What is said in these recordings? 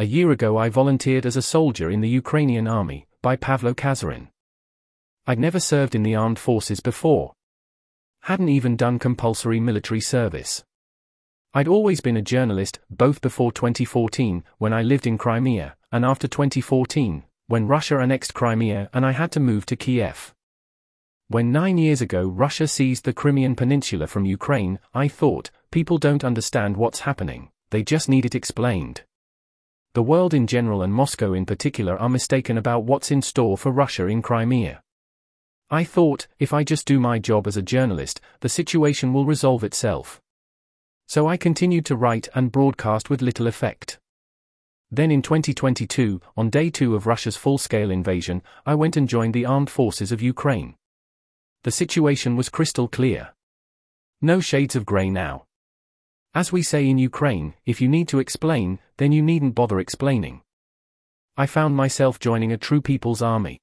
A year ago, I volunteered as a soldier in the Ukrainian army, by Pavlo Kazarin. I'd never served in the armed forces before. Hadn't even done compulsory military service. I'd always been a journalist, both before 2014, when I lived in Crimea, and after 2014, when Russia annexed Crimea and I had to move to Kiev. When nine years ago Russia seized the Crimean Peninsula from Ukraine, I thought, people don't understand what's happening, they just need it explained. The world in general and Moscow in particular are mistaken about what's in store for Russia in Crimea. I thought, if I just do my job as a journalist, the situation will resolve itself. So I continued to write and broadcast with little effect. Then in 2022, on day two of Russia's full scale invasion, I went and joined the armed forces of Ukraine. The situation was crystal clear. No shades of grey now. As we say in Ukraine, if you need to explain, then you needn't bother explaining. I found myself joining a true people's army.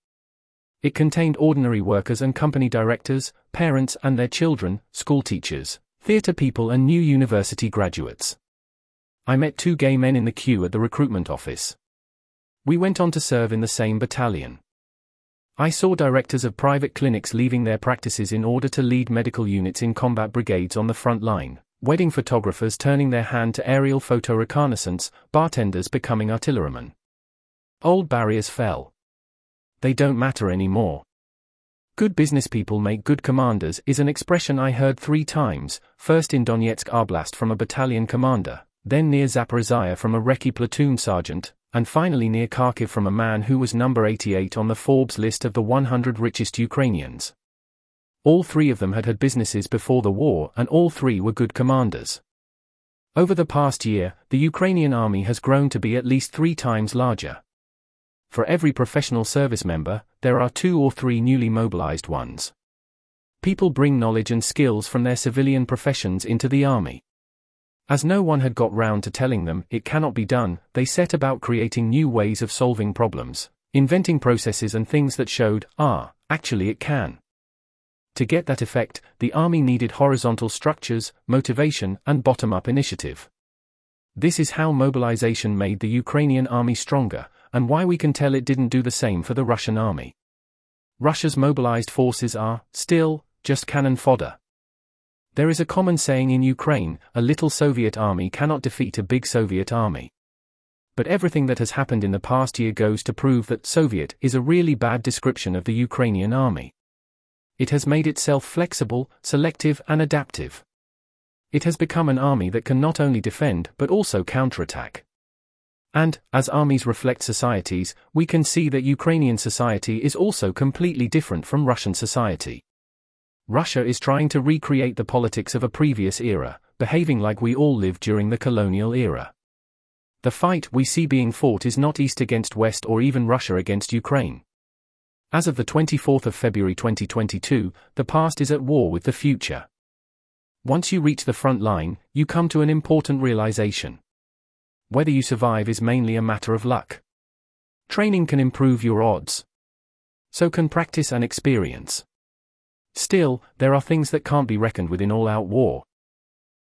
It contained ordinary workers and company directors, parents and their children, school teachers, theatre people, and new university graduates. I met two gay men in the queue at the recruitment office. We went on to serve in the same battalion. I saw directors of private clinics leaving their practices in order to lead medical units in combat brigades on the front line, wedding photographers turning their hand to aerial photo reconnaissance, bartenders becoming artillerymen. Old barriers fell they don't matter anymore. Good business people make good commanders is an expression I heard three times, first in Donetsk Oblast from a battalion commander, then near Zaporizhia from a recce platoon sergeant, and finally near Kharkiv from a man who was number 88 on the Forbes list of the 100 richest Ukrainians. All three of them had had businesses before the war and all three were good commanders. Over the past year, the Ukrainian army has grown to be at least three times larger. For every professional service member, there are two or three newly mobilized ones. People bring knowledge and skills from their civilian professions into the army. As no one had got round to telling them it cannot be done, they set about creating new ways of solving problems, inventing processes and things that showed, ah, actually it can. To get that effect, the army needed horizontal structures, motivation, and bottom up initiative. This is how mobilization made the Ukrainian army stronger, and why we can tell it didn't do the same for the Russian army. Russia's mobilized forces are, still, just cannon fodder. There is a common saying in Ukraine a little Soviet army cannot defeat a big Soviet army. But everything that has happened in the past year goes to prove that Soviet is a really bad description of the Ukrainian army. It has made itself flexible, selective, and adaptive. It has become an army that can not only defend but also counterattack. And, as armies reflect societies, we can see that Ukrainian society is also completely different from Russian society. Russia is trying to recreate the politics of a previous era, behaving like we all lived during the colonial era. The fight we see being fought is not East against West or even Russia against Ukraine. As of the 24th of February 2022, the past is at war with the future. Once you reach the front line, you come to an important realization. Whether you survive is mainly a matter of luck. Training can improve your odds. So can practice and experience. Still, there are things that can't be reckoned with in all out war.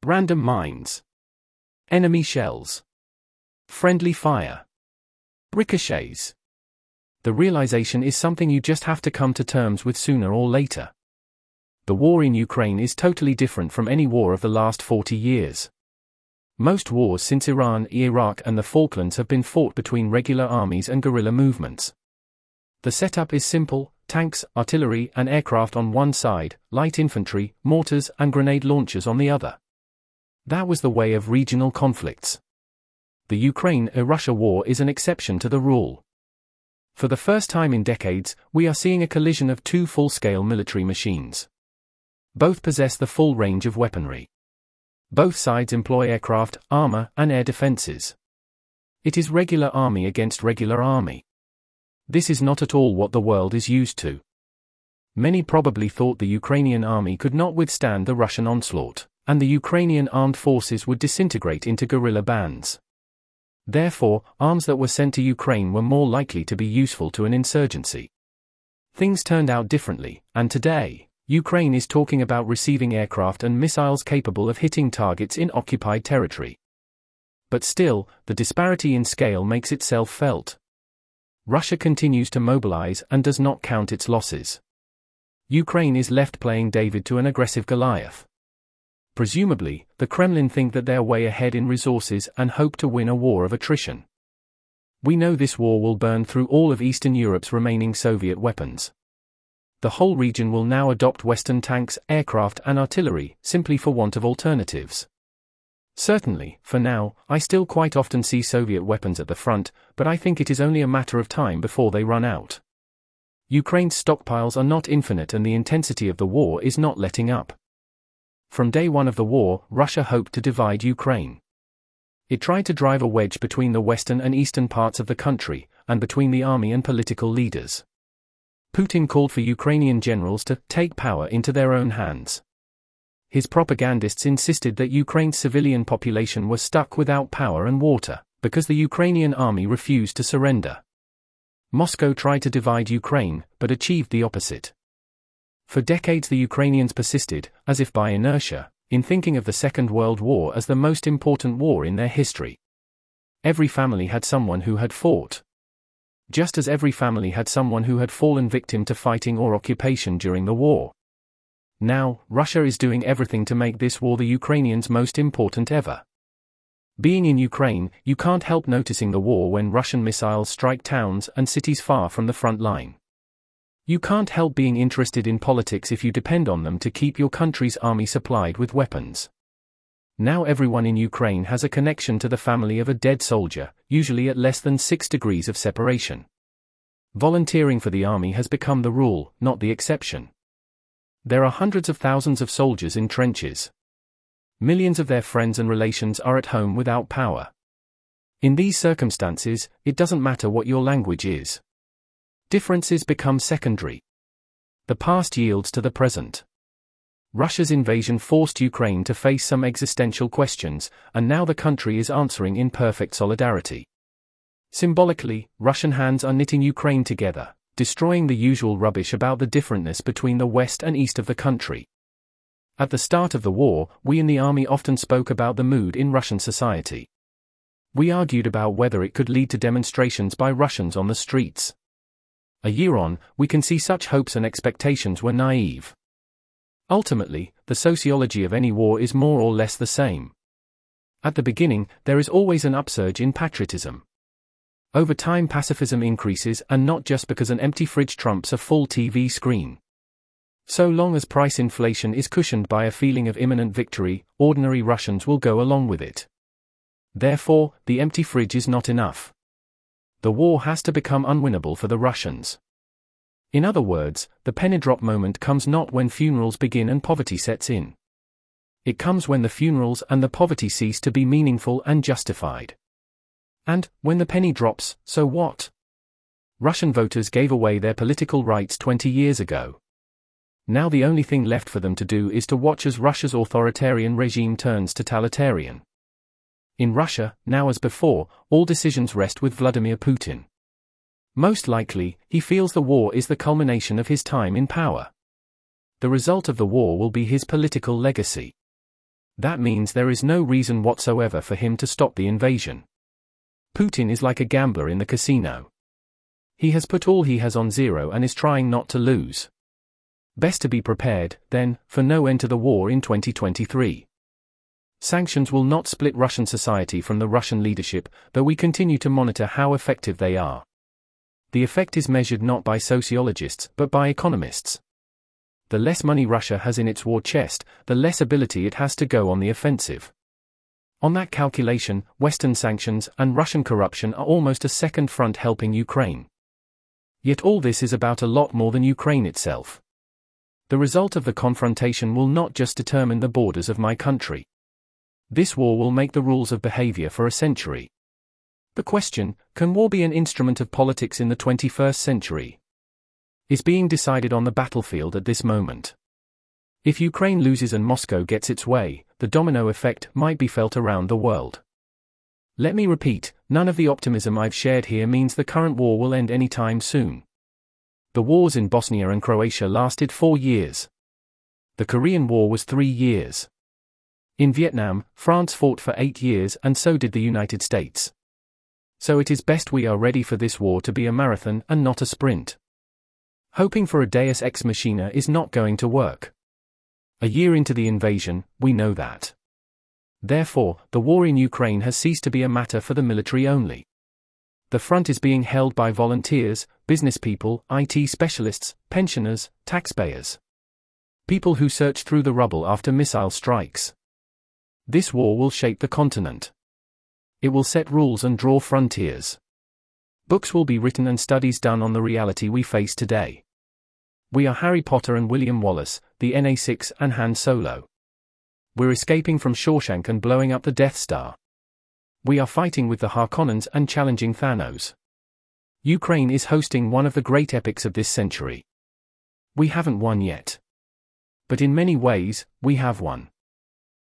Random mines. Enemy shells. Friendly fire. Ricochets. The realization is something you just have to come to terms with sooner or later. The war in Ukraine is totally different from any war of the last 40 years. Most wars since Iran, Iraq, and the Falklands have been fought between regular armies and guerrilla movements. The setup is simple tanks, artillery, and aircraft on one side, light infantry, mortars, and grenade launchers on the other. That was the way of regional conflicts. The Ukraine Russia war is an exception to the rule. For the first time in decades, we are seeing a collision of two full scale military machines. Both possess the full range of weaponry. Both sides employ aircraft, armor, and air defenses. It is regular army against regular army. This is not at all what the world is used to. Many probably thought the Ukrainian army could not withstand the Russian onslaught, and the Ukrainian armed forces would disintegrate into guerrilla bands. Therefore, arms that were sent to Ukraine were more likely to be useful to an insurgency. Things turned out differently, and today, Ukraine is talking about receiving aircraft and missiles capable of hitting targets in occupied territory. but still, the disparity in scale makes itself felt. Russia continues to mobilize and does not count its losses. Ukraine is left playing David to an aggressive Goliath. Presumably, the Kremlin think that they're way ahead in resources and hope to win a war of attrition. We know this war will burn through all of Eastern Europe's remaining Soviet weapons. The whole region will now adopt Western tanks, aircraft, and artillery, simply for want of alternatives. Certainly, for now, I still quite often see Soviet weapons at the front, but I think it is only a matter of time before they run out. Ukraine's stockpiles are not infinite and the intensity of the war is not letting up. From day one of the war, Russia hoped to divide Ukraine. It tried to drive a wedge between the western and eastern parts of the country, and between the army and political leaders. Putin called for Ukrainian generals to take power into their own hands. His propagandists insisted that Ukraine's civilian population was stuck without power and water, because the Ukrainian army refused to surrender. Moscow tried to divide Ukraine, but achieved the opposite. For decades, the Ukrainians persisted, as if by inertia, in thinking of the Second World War as the most important war in their history. Every family had someone who had fought. Just as every family had someone who had fallen victim to fighting or occupation during the war. Now, Russia is doing everything to make this war the Ukrainians' most important ever. Being in Ukraine, you can't help noticing the war when Russian missiles strike towns and cities far from the front line. You can't help being interested in politics if you depend on them to keep your country's army supplied with weapons. Now everyone in Ukraine has a connection to the family of a dead soldier, usually at less than six degrees of separation. Volunteering for the army has become the rule, not the exception. There are hundreds of thousands of soldiers in trenches, millions of their friends and relations are at home without power. In these circumstances, it doesn't matter what your language is. Differences become secondary. The past yields to the present. Russia's invasion forced Ukraine to face some existential questions, and now the country is answering in perfect solidarity. Symbolically, Russian hands are knitting Ukraine together, destroying the usual rubbish about the differentness between the west and east of the country. At the start of the war, we in the army often spoke about the mood in Russian society. We argued about whether it could lead to demonstrations by Russians on the streets. A year on, we can see such hopes and expectations were naive. Ultimately, the sociology of any war is more or less the same. At the beginning, there is always an upsurge in patriotism. Over time, pacifism increases, and not just because an empty fridge trumps a full TV screen. So long as price inflation is cushioned by a feeling of imminent victory, ordinary Russians will go along with it. Therefore, the empty fridge is not enough. The war has to become unwinnable for the Russians. In other words, the penny drop moment comes not when funerals begin and poverty sets in. It comes when the funerals and the poverty cease to be meaningful and justified. And, when the penny drops, so what? Russian voters gave away their political rights 20 years ago. Now the only thing left for them to do is to watch as Russia's authoritarian regime turns totalitarian. In Russia, now as before, all decisions rest with Vladimir Putin. Most likely, he feels the war is the culmination of his time in power. The result of the war will be his political legacy. That means there is no reason whatsoever for him to stop the invasion. Putin is like a gambler in the casino. He has put all he has on zero and is trying not to lose. Best to be prepared, then, for no end to the war in 2023. Sanctions will not split Russian society from the Russian leadership, though we continue to monitor how effective they are. The effect is measured not by sociologists, but by economists. The less money Russia has in its war chest, the less ability it has to go on the offensive. On that calculation, Western sanctions and Russian corruption are almost a second front helping Ukraine. Yet all this is about a lot more than Ukraine itself. The result of the confrontation will not just determine the borders of my country. This war will make the rules of behavior for a century. The question, can war be an instrument of politics in the 21st century? Is being decided on the battlefield at this moment. If Ukraine loses and Moscow gets its way, the domino effect might be felt around the world. Let me repeat, none of the optimism I've shared here means the current war will end anytime soon. The wars in Bosnia and Croatia lasted four years. The Korean War was three years. In Vietnam, France fought for eight years and so did the United States. So it is best we are ready for this war to be a marathon and not a sprint. Hoping for a deus ex machina is not going to work. A year into the invasion, we know that. Therefore, the war in Ukraine has ceased to be a matter for the military only. The front is being held by volunteers, business people, IT specialists, pensioners, taxpayers. People who search through the rubble after missile strikes. This war will shape the continent. It will set rules and draw frontiers. Books will be written and studies done on the reality we face today. We are Harry Potter and William Wallace, the NA6 and Han Solo. We're escaping from Shawshank and blowing up the Death Star. We are fighting with the Harkonnens and challenging Thanos. Ukraine is hosting one of the great epics of this century. We haven't won yet. But in many ways, we have won.